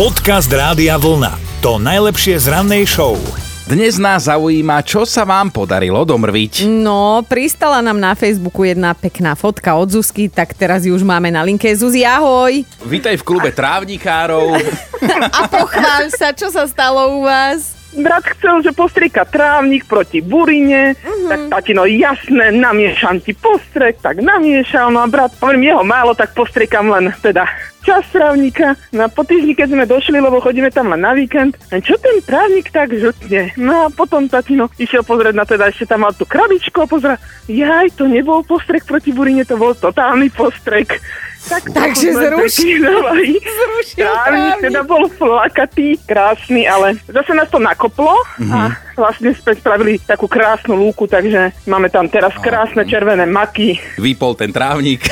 Podcast Rádia Vlna. To najlepšie z rannej show. Dnes nás zaujíma, čo sa vám podarilo domrviť. No, pristala nám na Facebooku jedna pekná fotka od Zuzky, tak teraz ju už máme na linke. Zuzi, ahoj! Vítaj v klube trávnikárov. A pochváľ sa, čo sa stalo u vás? Brat chcel, že postrieka trávnik proti burine, uh-huh. tak tatino jasné, namiešam ti postrek, tak namiešal, no a brat, hovorím, jeho málo, tak postriekam len teda čas trávnika. No a po týždni, keď sme došli, lebo chodíme tam len na víkend, a čo ten trávnik tak žltne? No a potom tatino išiel pozrieť na teda, ešte tam mal tú krabičku a pozrieť, jaj, to nebol postrek proti burine, to bol totálny postrek. Tak Takže zrušil. Zrušil teda bol flakatý, krásny, ale zase nás to nakoplo mm-hmm. a vlastne sme spravili takú krásnu lúku, takže máme tam teraz krásne červené maky. Vypol ten trávnik.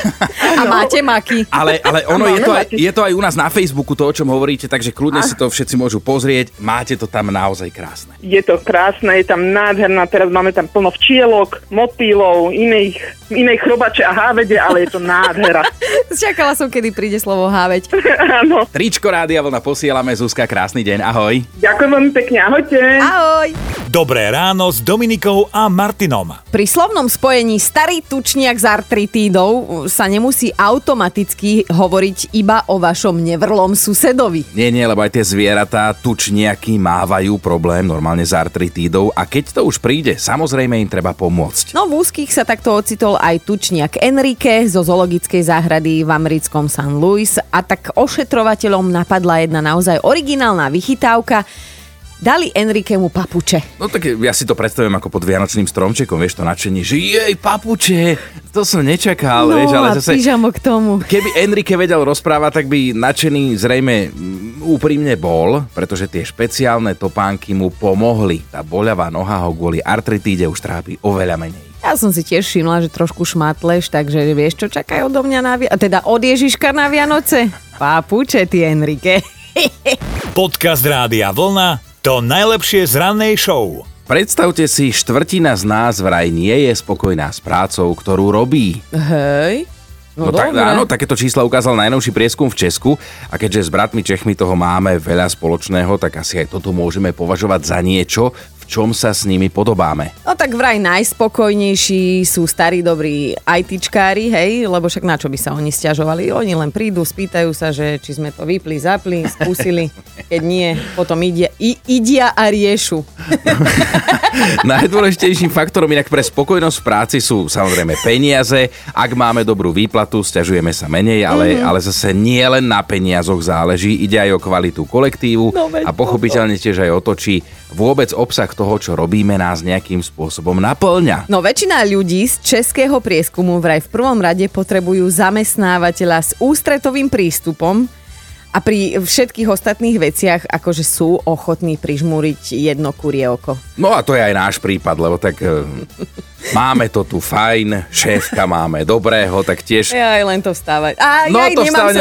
A máte maky. Ale, ale ono je to, aj, je to aj u nás na Facebooku, to, o čom hovoríte, takže kľudne si to všetci môžu pozrieť. Máte to tam naozaj krásne. Je to krásne, je tam nádherná, teraz máme tam plno včielok, motýlov, iných, inej chrobače a hávede, ale je to nádhera. Čakala som, kedy príde slovo háveť. Áno. Tričko Rádia Vlna posielame, Zuzka, krásny deň, ahoj. Ďakujem veľmi pekne, ahojte. Ahoj! Dobré ráno s Dominikou a Martinom. Pri slovnom spojení starý tučniak s artritídou sa nemusí automaticky hovoriť iba o vašom nevrlom susedovi. Nie, nie, lebo aj tie zvieratá tučniaky mávajú problém normálne s artritídou a keď to už príde, samozrejme im treba pomôcť. No v úzkých sa takto ocitol aj tučniak Enrique zo zoologickej záhrady v americkom St. Louis a tak ošetrovateľom napadla jedna naozaj originálna vychytávka. Dali Enrikemu papuče. No tak ja si to predstavujem ako pod Vianočným stromčekom, vieš, to nadšenie, že jej, papuče, to som nečakal, no vieš, ale a zase... pyžamo k tomu. Keby Enrique vedel rozprávať, tak by nadšený zrejme mm, úprimne bol, pretože tie špeciálne topánky mu pomohli. Tá boľavá noha ho kvôli artritíde už trápi oveľa menej. Ja som si tiež všimla, že trošku šmatleš, takže vieš, čo čakajú odo mňa na Vianoce? Teda od Ježiška na Vianoce? Papuče, ty Enrique. Podcast Rádia Vlna. To najlepšie z rannej show. Predstavte si, štvrtina z nás vraj nie je spokojná s prácou, ktorú robí. Hej. No, No, tak, áno, takéto čísla ukázal najnovší prieskum v Česku a keďže s bratmi Čechmi toho máme veľa spoločného, tak asi aj toto môžeme považovať za niečo, v čom sa s nimi podobáme. No tak vraj najspokojnejší sú starí dobrí ITčkári, hej, lebo však na čo by sa oni stiažovali? Oni len prídu, spýtajú sa, že či sme to vypli, zapli, skúsili. Keď nie, potom idia, i, idia a riešu. Najdôležitejším faktorom inak pre spokojnosť v práci sú samozrejme peniaze. Ak máme dobrú výplatu, stiažujeme sa menej, ale, mm-hmm. ale zase nie len na peniazoch záleží, ide aj o kvalitu kolektívu No a pochopiteľne tiež aj o to, či vôbec obsah toho, čo robíme, nás nejakým spôsobom naplňa. No väčšina ľudí z českého prieskumu vraj v prvom rade potrebujú zamestnávateľa s ústretovým prístupom a pri všetkých ostatných veciach akože sú ochotní prižmúriť jedno kurie oko. No a to je aj náš prípad, lebo tak e, máme to tu fajn, šéfka máme dobrého, tak tiež... Ja aj len to vstávať. A No ja to vstávať,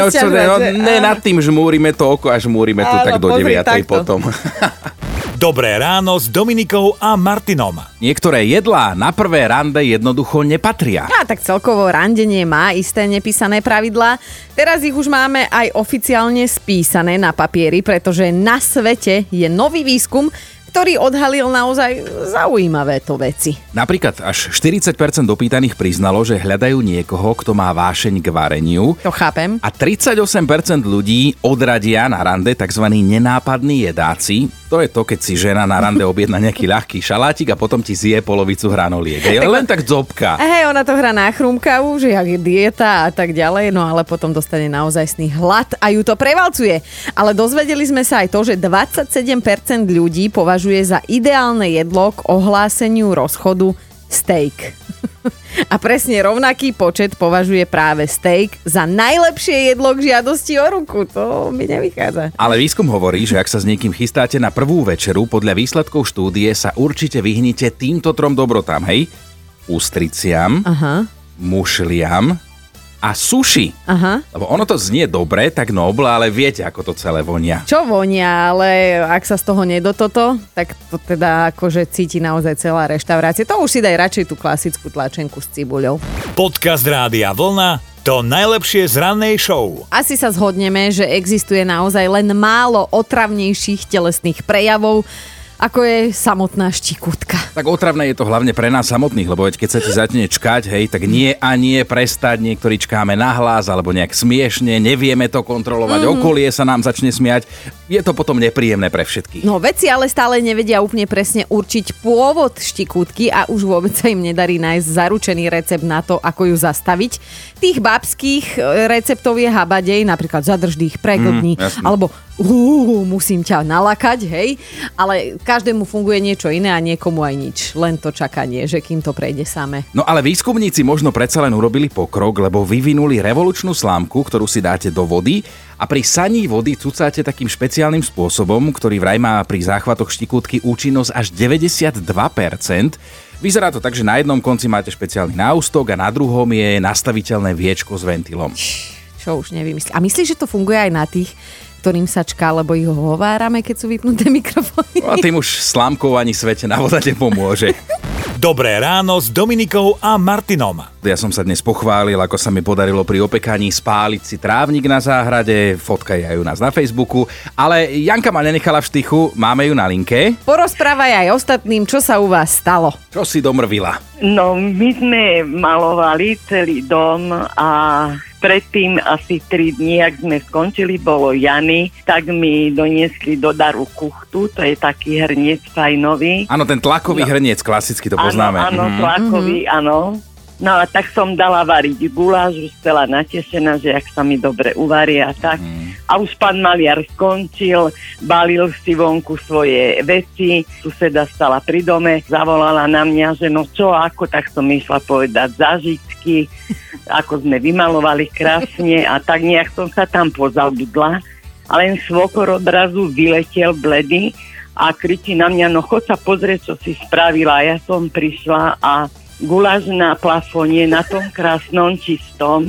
no, ne, nad tým žmúrime to oko a žmúrime tu tak do pozri, 9. takto. potom. Dobré ráno s Dominikou a Martinom. Niektoré jedlá na prvé rande jednoducho nepatria. A tak celkovo randenie má isté nepísané pravidlá. Teraz ich už máme aj oficiálne spísané na papieri, pretože na svete je nový výskum, ktorý odhalil naozaj zaujímavé to veci. Napríklad až 40% dopýtaných priznalo, že hľadajú niekoho, kto má vášeň k vareniu To chápem. a 38% ľudí odradia na rande tzv. nenápadní jedáci. To je to, keď si žena na rande objedná nejaký ľahký šalátik a potom ti zje polovicu hranoliek. Je len tak dzobka. A hej, ona to hrá na chrumkavu, že jak je dieta a tak ďalej, no ale potom dostane naozajstný hlad a ju to prevalcuje. Ale dozvedeli sme sa aj to, že 27% ľudí považuje za ideálne jedlo k ohláseniu rozchodu steak. A presne rovnaký počet považuje práve steak za najlepšie jedlo k žiadosti o ruku. To mi nevychádza. Ale výskum hovorí, že ak sa s niekým chystáte na prvú večeru, podľa výsledkov štúdie sa určite vyhnite týmto trom dobrotám, hej? Ústriciam, Aha, mušliam a suši. aha. Lebo ono to znie dobre, tak noble, ale viete, ako to celé vonia. Čo vonia, ale ak sa z toho nedototo, tak to teda akože cíti naozaj celá reštaurácia. To už si daj radšej tú klasickú tlačenku s cibuľou. Podcast Rádia Vlna. To najlepšie z rannej show. Asi sa zhodneme, že existuje naozaj len málo otravnejších telesných prejavov, ako je samotná štikutka. Tak otravné je to hlavne pre nás samotných, lebo veď keď sa ti začne čkať, hej, tak nie a nie prestať, niektorí čkáme na hlas alebo nejak smiešne, nevieme to kontrolovať, mm. okolie sa nám začne smiať. Je to potom nepríjemné pre všetkých. No veci ale stále nevedia úplne presne určiť pôvod štikútky a už vôbec sa im nedarí nájsť zaručený recept na to, ako ju zastaviť. Tých babských e, receptov je habadej, napríklad zadrž dých, preglodní, Mm, alebo uh, musím ťa nalakať, hej. Ale každému funguje niečo iné a niekomu aj nič. Len to čakanie, že kým to prejde same. No ale výskumníci možno predsa len urobili pokrok, lebo vyvinuli revolučnú slámku, ktorú si dáte do vody a pri saní vody cucáte takým špeciálnym spôsobom, ktorý vraj má pri záchvatoch štikútky účinnosť až 92%. Vyzerá to tak, že na jednom konci máte špeciálny náustok a na druhom je nastaviteľné viečko s ventilom. Čo už nevymyslí. A myslíš, že to funguje aj na tých, ktorým sa čká, lebo ich hovárame, keď sú vypnuté mikrofóny? No a tým už slámkou ani svete na voda nepomôže. Dobré ráno s Dominikou a Martinom. Ja som sa dnes pochválil, ako sa mi podarilo pri opekaní spáliť si trávnik na záhrade, fotka je aj u nás na Facebooku, ale Janka ma nenechala v štychu, máme ju na linke. Porozprávaj aj ostatným, čo sa u vás stalo. Čo si domrvila? No, my sme malovali celý dom a predtým asi 3 dní, ak sme skončili, bolo Jany, tak mi doniesli do daru kuchtu, to je taký hrniec fajnový. Áno, ten tlakový no. hrniec, klasicky to poznáme. Áno, Mhm. tlakový, áno. No a tak som dala variť guláš, už celá natešená, že ak sa mi dobre uvarí a tak. A už pán Maliar skončil, balil si vonku svoje veci, suseda stala pri dome, zavolala na mňa, že no čo, ako, tak som išla povedať zážitky, ako sme vymalovali krásne a tak nejak som sa tam pozabudla. A len svokor odrazu vyletel bledy a kričí na mňa, no chod sa pozrieť, čo si spravila. Ja som prišla a guláš na plafóne, na tom krásnom čistom,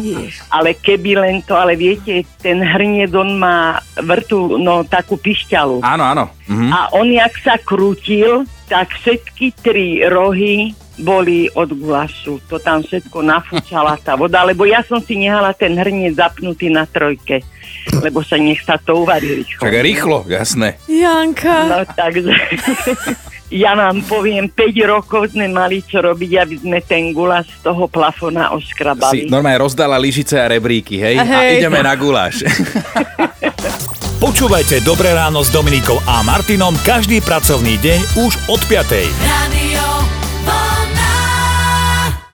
ale keby len to, ale viete, ten hrniec, on má vrtu, no takú pišťalu. Áno, áno. Mhm. A on, jak sa krútil, tak všetky tri rohy boli od gulašu. To tam všetko nafúčala tá voda, lebo ja som si nehala ten hrniec zapnutý na trojke, lebo sa nech sa to uvarí rýchlo. Čak rýchlo, jasné. Janka. No takže ja vám poviem, 5 rokov sme mali čo robiť, aby sme ten gulaš z toho plafona Si oškrabali. normálne rozdala lyžice a rebríky, hej? A Hej. ideme na guláš. Počúvajte Dobré ráno s Dominikou a Martinom každý pracovný deň už od 5. Radio